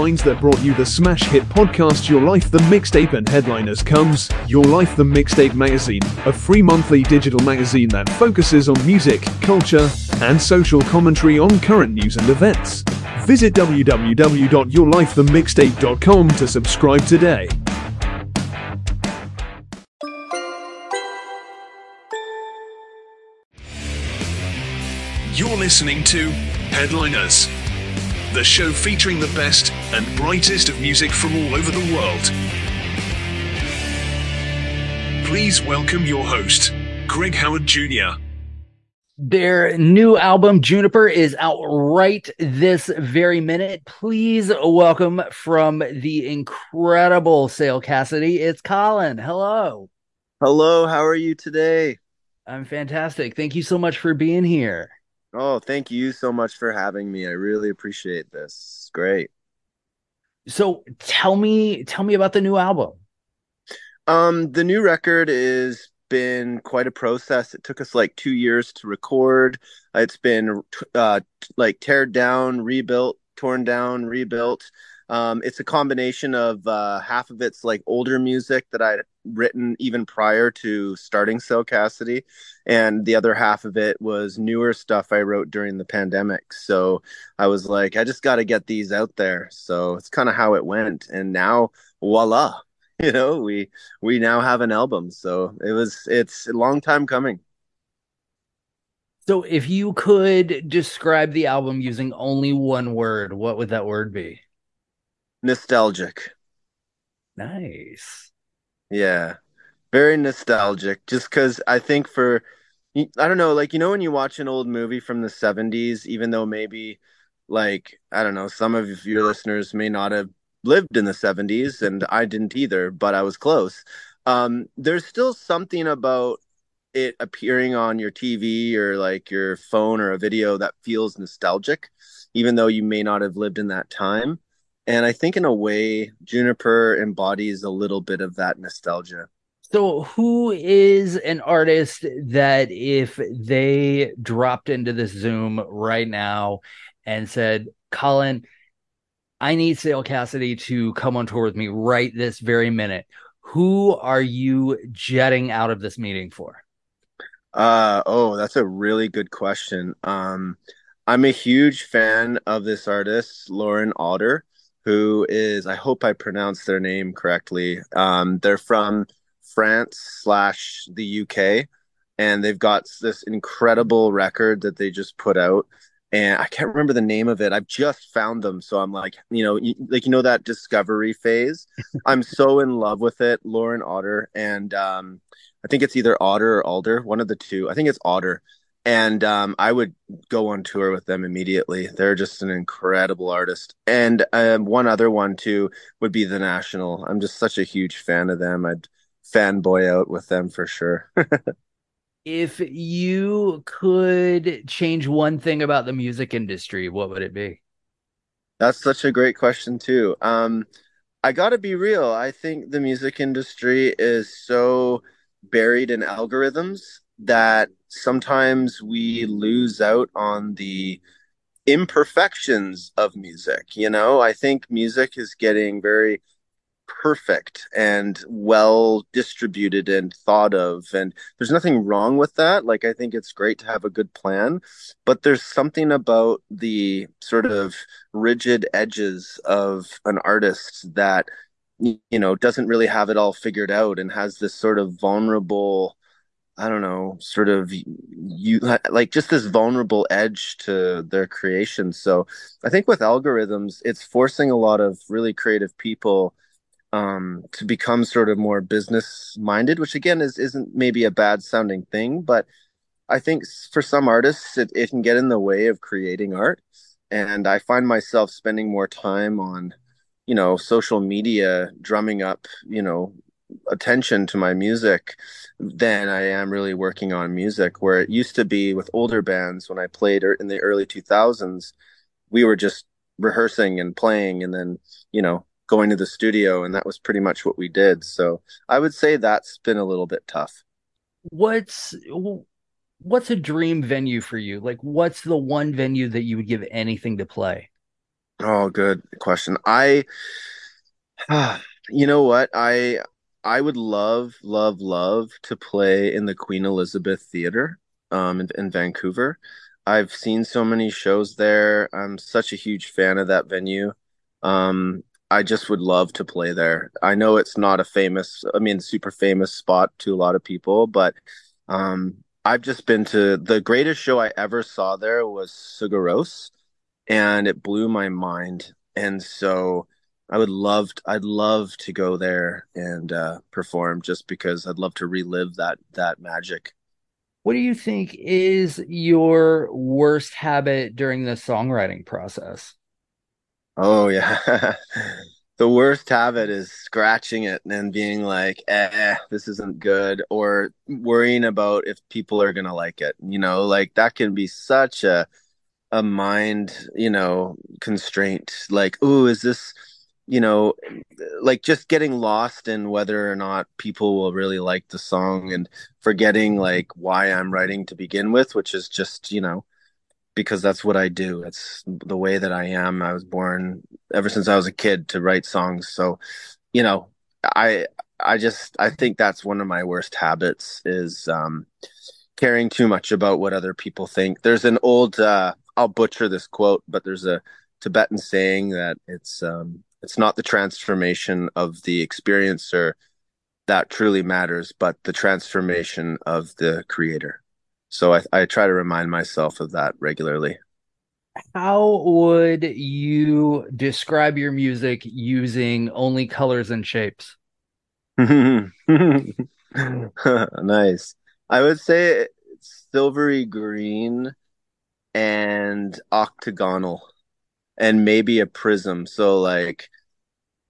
Minds that brought you the smash hit podcast Your Life the Mixtape and headliners comes Your Life the Mixtape magazine, a free monthly digital magazine that focuses on music, culture, and social commentary on current news and events. Visit www.yourlifethemixtape.com to subscribe today. You're listening to Headliners, the show featuring the best and brightest of music from all over the world. Please welcome your host, Greg Howard Jr. Their new album, Juniper, is out right this very minute. Please welcome from the incredible Sail Cassady. It's Colin. Hello. Hello, how are you today? I'm fantastic. Thank you so much for being here. Oh, thank you so much for having me. I really appreciate this. It's great. So tell me, tell me about the new album. Um, the new record is been quite a process. It took us like two years to record. It's been uh, like teared down, rebuilt, torn down, rebuilt. Um, it's a combination of uh, half of it's like older music that I'd written even prior to starting Sail Cassady, and the other half of it was newer stuff I wrote during the pandemic. So I was like, I just got to get these out there. So it's kind of how it went, and now voila, you know, we we now have an album. So it was it's a long time coming. So if you could describe the album using only one word, what would that word be? Nostalgic. Nice. Yeah. Very nostalgic. Just because I think for, I don't know, like, you know, when you watch an old movie from the 70s, even though maybe, like, I don't know, some of your listeners may not have lived in the 70s, and I didn't either, but I was close. Um, there's still something about it appearing on your TV or like your phone or a video that feels nostalgic, even though you may not have lived in that time. And I think in a way, Juniper embodies a little bit of that nostalgia. So, who is an artist that if they dropped into this Zoom right now and said, Colin, I need Sail Cassady to come on tour with me right this very minute, who are you jetting out of this meeting for? Uh, oh, that's a really good question. Um, I'm a huge fan of this artist, Lauren Alder who is I hope I pronounced their name correctly. Um, they're from France slash the UK, and they've got this incredible record that they just put out. And I can't remember the name of it. I've just found them, so I'm like, you know, like you know that discovery phase. I'm so in love with it, Lauren Otter, and um, I think it's either Otter or Alder, one of the two. I think it's Otter and um, I would go on tour with them immediately. They're just an incredible artist. And um, one other one too would be the National. I'm just such a huge fan of them. I'd fanboy out with them for sure. if you could change one thing about the music industry, what would it be? That's such a great question too. Um, I got to be real. I think the music industry is so buried in algorithms that sometimes we lose out on the imperfections of music. You know, I think music is getting very perfect and well distributed and thought of and there's nothing wrong with that like i think it's great to have a good plan but there's something about the sort of rigid edges of an artist that you know doesn't really have it all figured out and has this sort of vulnerable I don't know, sort of you like just this vulnerable edge to their creation. So I think with algorithms, it's forcing a lot of really creative people um, to become sort of more business minded, which again is isn't maybe a bad sounding thing, but I think for some artists it, it can get in the way of creating art. And I find myself spending more time on, you know, social media, drumming up, you know, attention to my music than I am really working on music. Where it used to be with older bands when I played er, in the early 2000s, we were just rehearsing and playing and then, you know, going to the studio and that was pretty much what we did. So I would say that's been a little bit tough. What's what's a dream venue for you? Like what's the one venue that you would give anything to play? Oh, good question. I you know what? I I would love, love, love to play in the Queen Elizabeth Theater um, in, in Vancouver. I've seen so many shows there. I'm such a huge fan of that venue. Um, I just would love to play there. I know it's not a famous, I mean, super famous spot to a lot of people, but um, I've just been to the greatest show I ever saw there was Rós, and it blew my mind. And so I would love to, I'd love to go there and uh, perform just because I'd love to relive that that magic. What do you think is your worst habit during the songwriting process? Oh yeah. the worst habit is scratching it and being like, eh, this isn't good, or worrying about if people are gonna like it. You know, like that can be such a a mind, you know, constraint. Like, oh, is this you know, like just getting lost in whether or not people will really like the song and forgetting like why I'm writing to begin with, which is just, you know, because that's what I do. It's the way that I am. I was born ever since I was a kid to write songs. So, you know, I I just I think that's one of my worst habits is um caring too much about what other people think. There's an old uh I'll butcher this quote, but there's a Tibetan saying that it's um it's not the transformation of the experiencer that truly matters, but the transformation of the creator. So I, I try to remind myself of that regularly. How would you describe your music using only colors and shapes? nice. I would say silvery green and octagonal and maybe a prism. So like,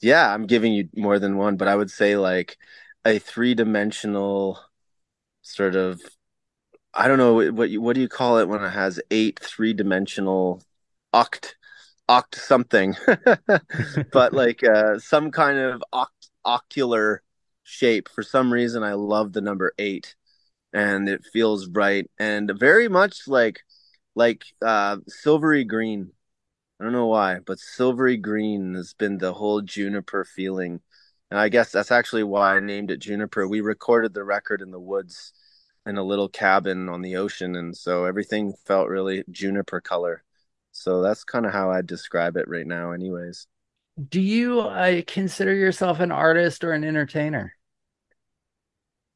yeah, I'm giving you more than one, but I would say like a three dimensional sort of I don't know what you what do you call it when it has eight three dimensional oct oct something, but like uh, some kind of oct ocular shape. For some reason, I love the number eight, and it feels right and very much like like uh, silvery green I don't know why, but silvery green has been the whole juniper feeling. And I guess that's actually why I named it Juniper. We recorded the record in the woods in a little cabin on the ocean. And so everything felt really juniper color. So that's kind of how I describe it right now, anyways. Do you uh, consider yourself an artist or an entertainer?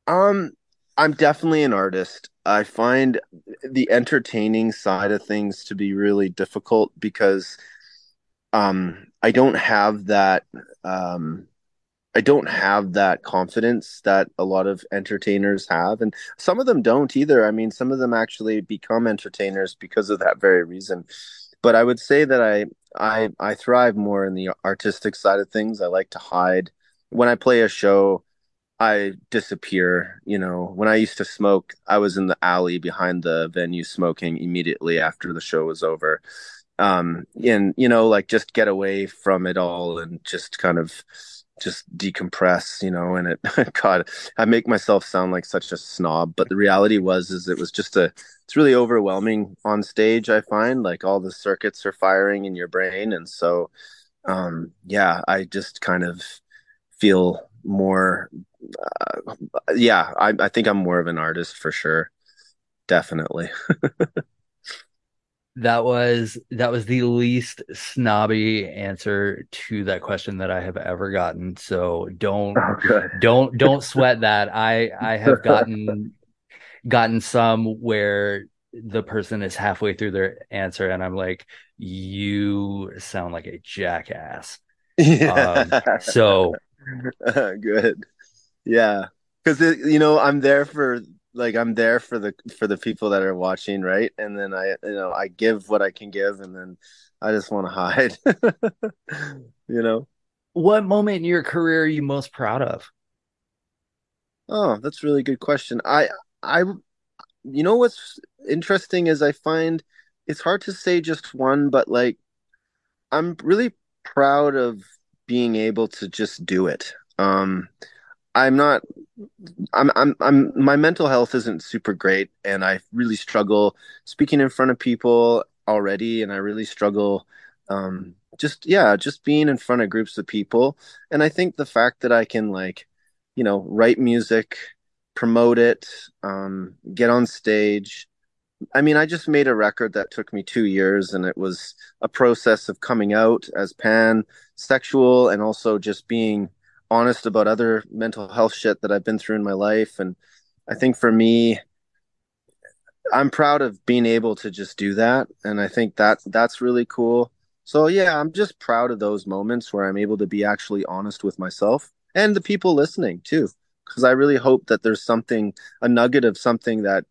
Um, I'm definitely an artist. I find the entertaining side of things to be really difficult because um, I don't have that um, I don't have that confidence that a lot of entertainers have and some of them don't either. I mean, some of them actually become entertainers because of that very reason. But I would say that I I I thrive more in the artistic side of things. I like to hide when I play a show I disappear. You know, when I used to smoke, I was in the alley behind the venue smoking immediately after the show was over. Um, and you know, like just get away from it all and just kind of just decompress, you know, and it God, I make myself sound like such a snob, but the reality was is it was just a it's really overwhelming on stage, I find. Like all the circuits are firing in your brain. And so um yeah, I just kind of feel more uh, yeah, I, I think I'm more of an artist for sure. Definitely. that was that was the least snobby answer to that question that I have ever gotten. So don't oh, don't don't sweat that. I I have gotten gotten some where the person is halfway through their answer and I'm like, you sound like a jackass. Yeah. Um, so good. Yeah. Because you know i'm there for like i'm there for the for the people that are watching right? And then i you know i give what i can give and then i just want to hide you know? What moment in your career are you most proud of? Oh, that's a really good question. I I you know what's interesting is I find it's hard to say just one, but like I'm really proud of being able to just do it. Um, I'm not I'm I'm I'm my mental health isn't super great and I really struggle speaking in front of people already and I really struggle um just yeah, just being in front of groups of people. And I think the fact that I can like, you know, write music, promote it, um, get on stage, I mean, I just made a record that took me two years, and it was a process of coming out as pansexual and also just being honest about other mental health shit that I've been through in my life. And I think for me, I'm proud of being able to just do that, and I think that that's really cool. So yeah, I'm just proud of those moments where I'm able to be actually honest with myself and the people listening too, because I really hope that there's something, a nugget of something that,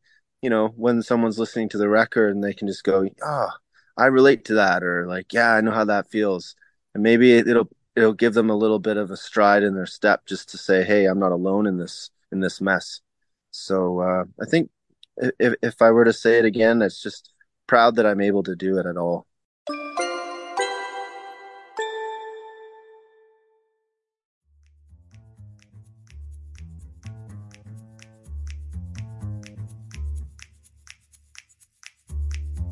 you know, when someone's listening to the record and they can just go, ah, oh, I relate to that, or like, yeah, I know how that feels, and maybe it'll it'll give them a little bit of a stride in their step just to say, hey, I'm not alone in this in this mess. So uh, I think if if I were to say it again, it's just proud that I'm able to do it at all.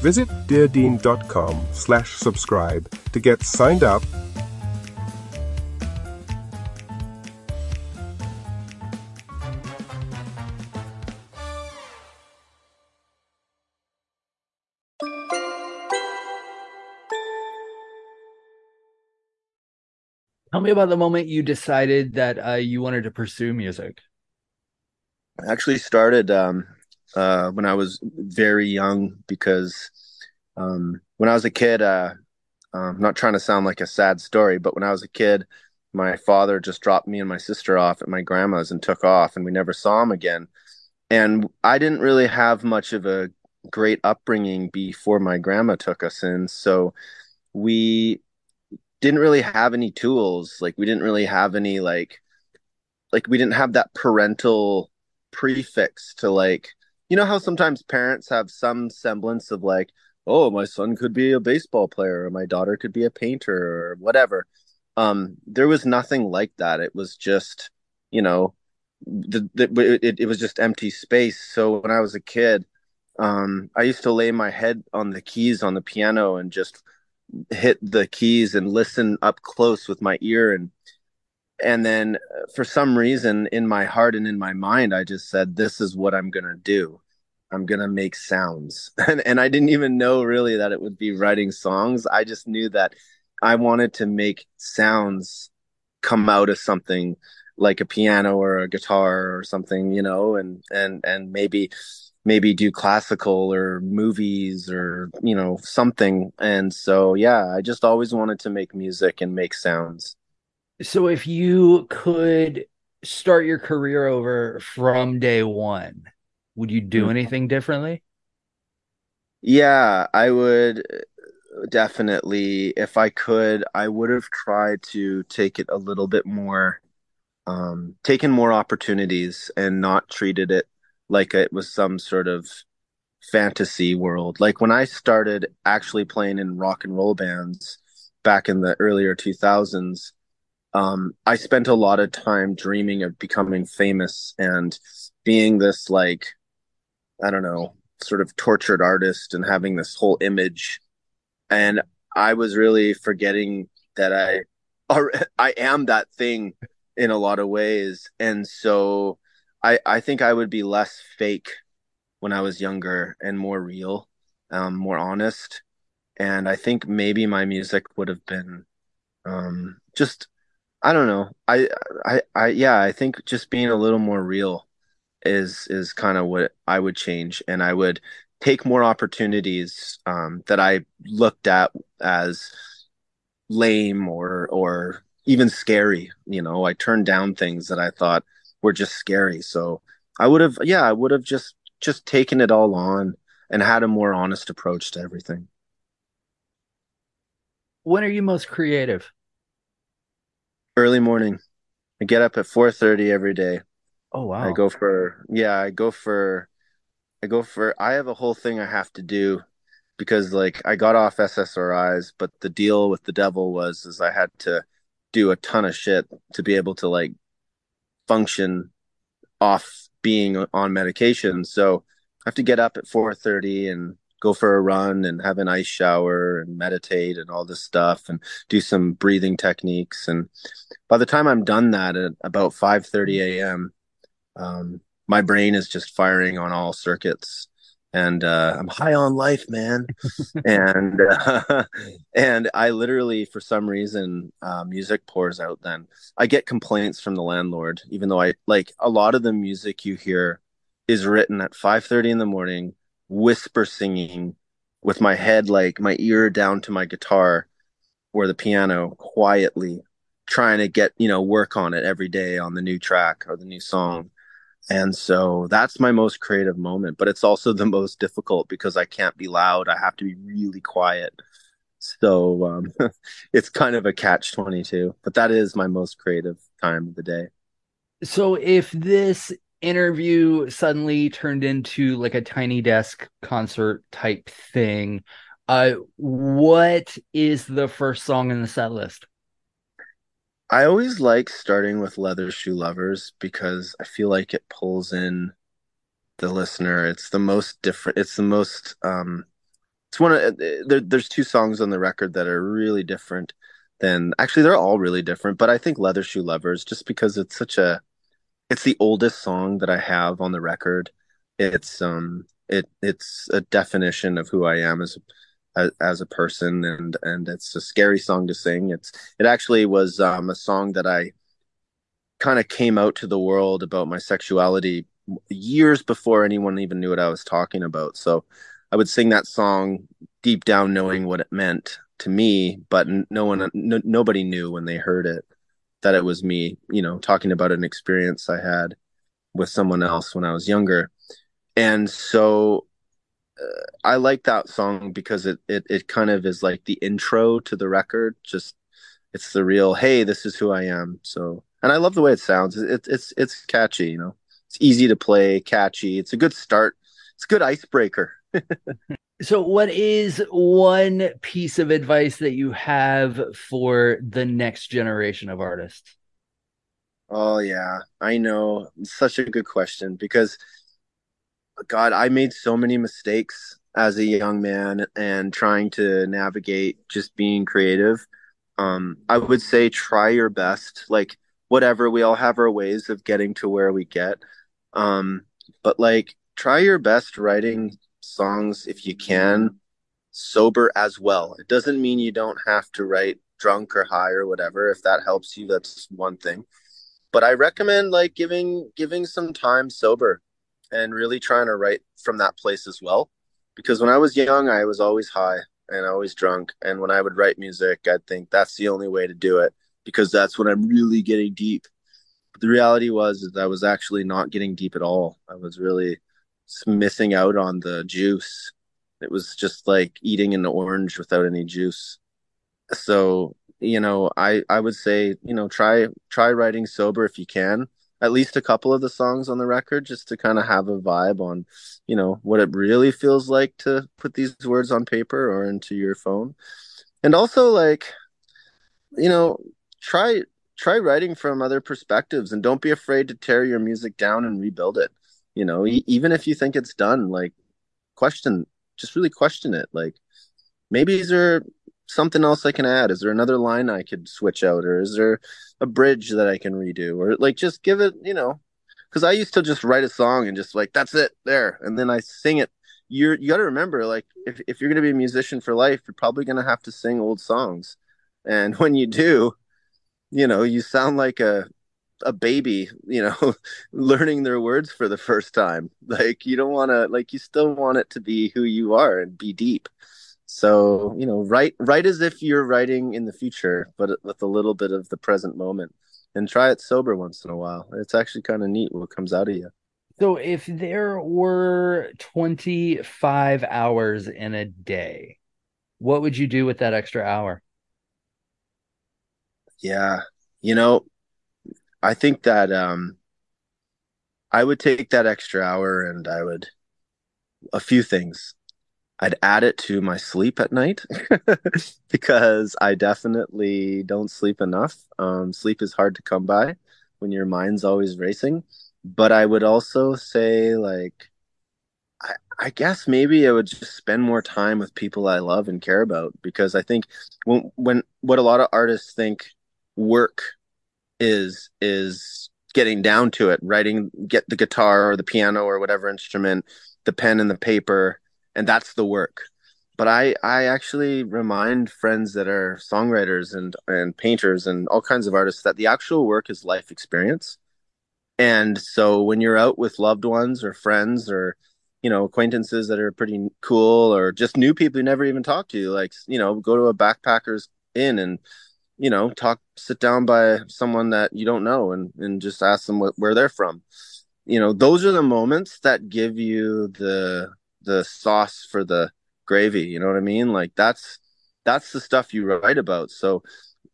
Visit deardean.com slash subscribe to get signed up Tell me about the moment you decided that uh, you wanted to pursue music. I actually started um, uh, when I was very young because um, when I was a kid, uh, I'm not trying to sound like a sad story, but when I was a kid, my father just dropped me and my sister off at my grandma's and took off, and we never saw him again. And I didn't really have much of a great upbringing before my grandma took us in, so we didn't really have any tools. Like we didn't really have any like like we didn't have that parental prefix to like you know how sometimes parents have some semblance of like oh my son could be a baseball player or my daughter could be a painter or whatever. Um there was nothing like that. It was just you know the, the it, it was just empty space. So when i was a kid um i used to lay my head on the keys on the piano and just hit the keys and listen up close with my ear and and then uh, for some reason in my heart and in my mind i just said this is what i'm going to do. I'm going to make sounds. And, and i didn't even know really that it would be writing songs. I just knew that i wanted to make sounds come out of something like a piano or a guitar or something you know and and and maybe maybe do classical or movies or you know something. And so yeah i just always wanted to make music and make sounds so if you could start your career over from day one would you do mm-hmm. anything differently yeah i would definitely if i could i would have tried to take it a little bit more um taken more opportunities and not treated it like it was some sort of fantasy world. Like when I started actually playing in rock and roll bands back in the earlier 2000s, um, I spent a lot of time dreaming of becoming famous and being this like I don't know, sort of tortured artist and having this whole image. And I was really forgetting that I I am that thing in a lot of ways. And so I I think I would be less fake when I was younger and more real, um, more honest. And I think maybe my music would have been um, just I don't know. I I I yeah, I think just being a little more real is is kind of what I would change, and I would take more opportunities um, that I looked at as lame or or even scary. You know, I turned down things that I thought were just scary. So I would have, yeah, I would have just just taken it all on and had a more honest approach to everything. When are you most creative? Early morning. I get up at 4:30 every day. Oh wow. I go for yeah, I go for I go for I have a whole thing I have to do because like I got off SSRIs, but the deal with the devil was is I had to do a ton of shit to be able to like function off being on medication. So I have to get up at 4:30 and go for a run and have an ice shower and meditate and all this stuff and do some breathing techniques and by the time I'm done that at about 5:30 a.m. Um, my brain is just firing on all circuits and uh, I'm high on life, man. and uh, and I literally, for some reason, uh, music pours out. Then I get complaints from the landlord, even though I like a lot of the music you hear is written at 5:30 in the morning, whisper singing, with my head like my ear down to my guitar or the piano, quietly trying to get you know work on it every day on the new track or the new song and so that's my most creative moment, but it's also the most difficult because I can't be loud. I have to be really quiet. So um, it's kind of a catch 22, but that is my most creative time of the day. So if this interview suddenly turned into like a tiny desk concert type thing, uh, what is the first song in the set list? I always like starting with Leather Shoe Lovers because I feel like it pulls in the listener. It's the most different. It's the most. Um, it's one of there, there's two songs on the record that are really different than actually they're all really different. But I think Leather Shoe Lovers just because it's such a. It's the oldest song that I have on the record. It's um it it's a definition of who I am as as, as a person and and it's a scary song to sing. It's it actually was um, a song that i kind of came out to the world about my sexuality years before anyone even knew what i was talking about. So i would sing that song deep down knowing what it meant to me but no one no, nobody knew when they heard it that it was me you know talking about an experience i had with someone else when i was younger and so uh, I like that song because it, it it kind of is like the intro to the record. Just it's the real hey, this is who I am. So and I love the way it sounds. It's it's it's catchy, you know. It's easy to play, catchy. It's a good start. It's a good icebreaker. so what is one piece of advice that you have for the next generation of artists? Oh yeah, I know. It's such a good question because God, I made so many mistakes as a young man and trying to navigate just being creative. Um, I would say try your best. Like whatever, we all have our ways of getting to where we get. Um, but like try your best writing songs if you can sober as well. It doesn't mean you don't have to write drunk or high or whatever. If that helps you, that's one thing. But I recommend like giving giving some time sober and really trying to write from that place as well. Because when I was young, I was always high and always drunk. And when I would write music, I'd think that's the only way to do it because that's when I'm really getting deep. But the reality was that I was actually not getting deep at all. I was really missing out on the juice. It was just like eating an orange without any juice. So, you know, I I would say, you know, try try writing sober if you can at least a couple of the songs on the record just to kind of have a vibe on you know what it really feels like to put these words on paper or into your phone and also like you know try try writing from other perspectives and don't be afraid to tear your music down and rebuild it you know even if you think it's done like question just really question it like maybe is there something else i can add? Is there another line i could switch out or is there a bridge that i can redo or like just give it you know because i used to just write a song and just like that's it there and then i sing it. You're you got to remember like if, if you're going to be a musician for life you're probably going to have to sing old songs and when you do you know you sound like a a baby, you know, learning their words for the first time. Like you don't want to like you still want it to be who you are and be deep. So, you know, write write as if you're writing in the future, but with a little bit of the present moment. And try it sober once in a while. It's actually kind of neat what comes out of you. So if there were 25 hours in a day, what would you do with that extra hour? Yeah. You know, I think that um, I would take that extra hour and I would a few things. I'd add it to my sleep at night because I definitely don't sleep enough. Um, sleep is hard to come by when your mind's always racing. But I would also say, like, I, I guess maybe I would just spend more time with people I love and care about because I think when when what a lot of artists think work is is getting down to it writing get the guitar or the piano or whatever instrument the pen and the paper and that's the work. But i i actually remind friends that are songwriters and and painters and all kinds of artists that the actual work is life experience. And so when you're out with loved ones or friends or you know acquaintances that are pretty cool or just new people you never even talk to like you know go to a backpackers inn and you know, talk, sit down by someone that you don't know and, and just ask them what, where they're from. You know, those are the moments that give you the, the sauce for the gravy. You know what I mean? Like that's, that's the stuff you write about. So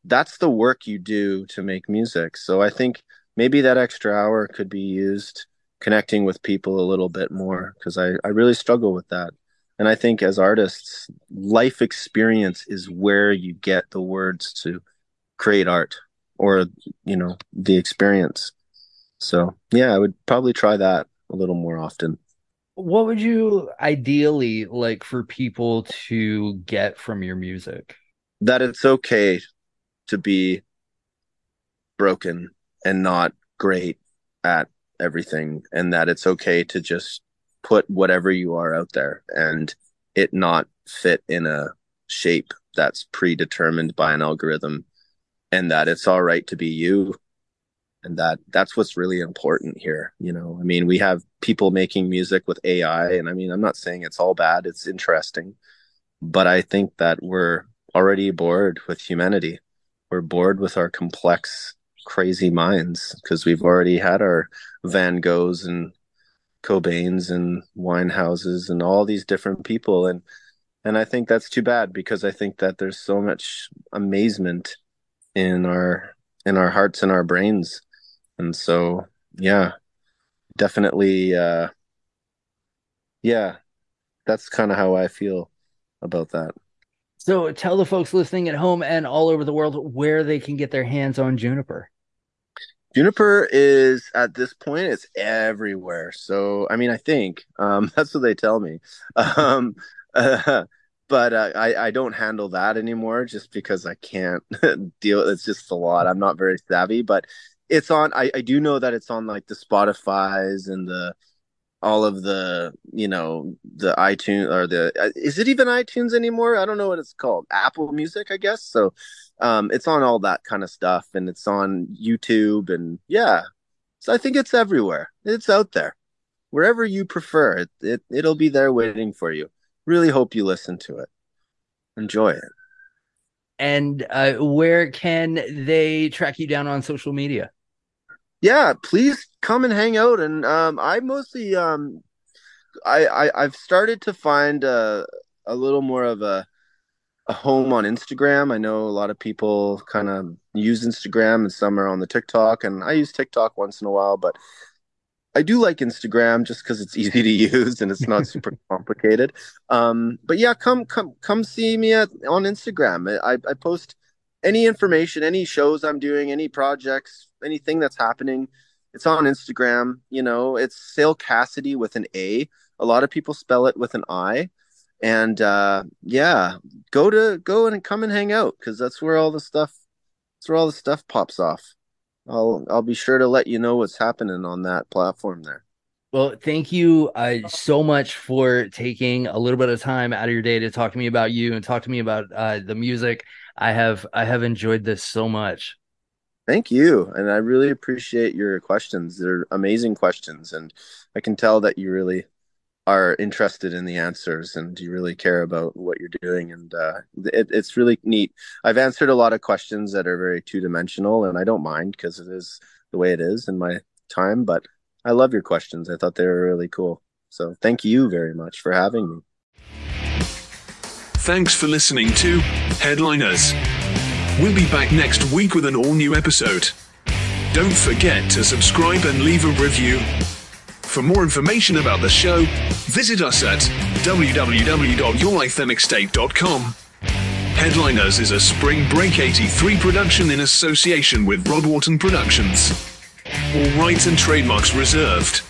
that's the work you do to make music. So I think maybe that extra hour could be used connecting with people a little bit more because I, I really struggle with that. And I think as artists, life experience is where you get the words to create art or you know the experience. So yeah i would probably try that a little more often. What would you ideally like for people to get from your music? That it's okay to be broken and not great at everything and that it's okay to just put whatever you are out there and it not fit in a shape that's predetermined by an algorithm and that it's all right to be you and that that's what's really important here you know? I mean we have people making music with ai and i mean i'm not saying it's all bad it's interesting but i think that we're already bored with humanity. We're bored with our complex crazy minds because we've already had our van goghs and cobains and winehouses and all these different people and and i think that's too bad because i think that there's so much amazement in our in our hearts and our brains. And so yeah definitely uh yeah that's kind of how i feel about that. So tell the folks listening at home and all over the world where they can get their hands on juniper. Juniper is at this point it's everywhere. So i mean i think um that's what they tell me. Um uh, but uh, I I don't handle that anymore just because I can't deal. It's just a lot. I'm not very savvy, but it's on. I I do know that it's on like the Spotify's and the all of the you know the iTunes or the uh, is it even iTunes anymore? I don't know what it's called. Apple Music, I guess. So um, it's on all that kind of stuff, and it's on YouTube, and yeah. So I think it's everywhere. It's out there, wherever you prefer. It, it it'll be there waiting for you really hope you listen to it. Enjoy it. And uh, where can they track you down on social media? Yeah, please come and hang out. And um, I mostly, um, I, I I've started to find a a little more of a a home on Instagram. I know a lot of people kind of use Instagram, and some are on the TikTok, and I use TikTok once in a while, but I do like Instagram just because it's easy to use and it's not super complicated. Um, but yeah, come come come see me at, on Instagram. I, I post any information, any shows I'm doing, any projects, anything that's happening. It's on Instagram. You know, it's Sail Cassady with an A. A lot of people spell it with an I. And uh, yeah, go to go and come and hang out because that's where all the stuff. That's where all the stuff pops off. I'll I'll be sure to let you know what's happening on that platform there. Well, thank you uh, so much for taking a little bit of time out of your day to talk to me about you and talk to me about uh, the music. I have I have enjoyed this so much. Thank you, and I really appreciate your questions. They're amazing questions, and I can tell that you really are interested in the answers and do you really care about what you're doing? And uh, it, it's really neat. I've answered a lot of questions that are very two-dimensional and i don't mind because it is the way it is in my time but i love your questions. I thought they were really cool. So thank you very much for having me. Thanks for listening to headliners. We'll be back next week with an all-new episode. Don't forget to subscribe and leave a review for more information about the show, visit us at www.yourlifethemixtape.com. Headliners is a Spring Break 83 production in association with Rod Productions. All rights and trademarks reserved.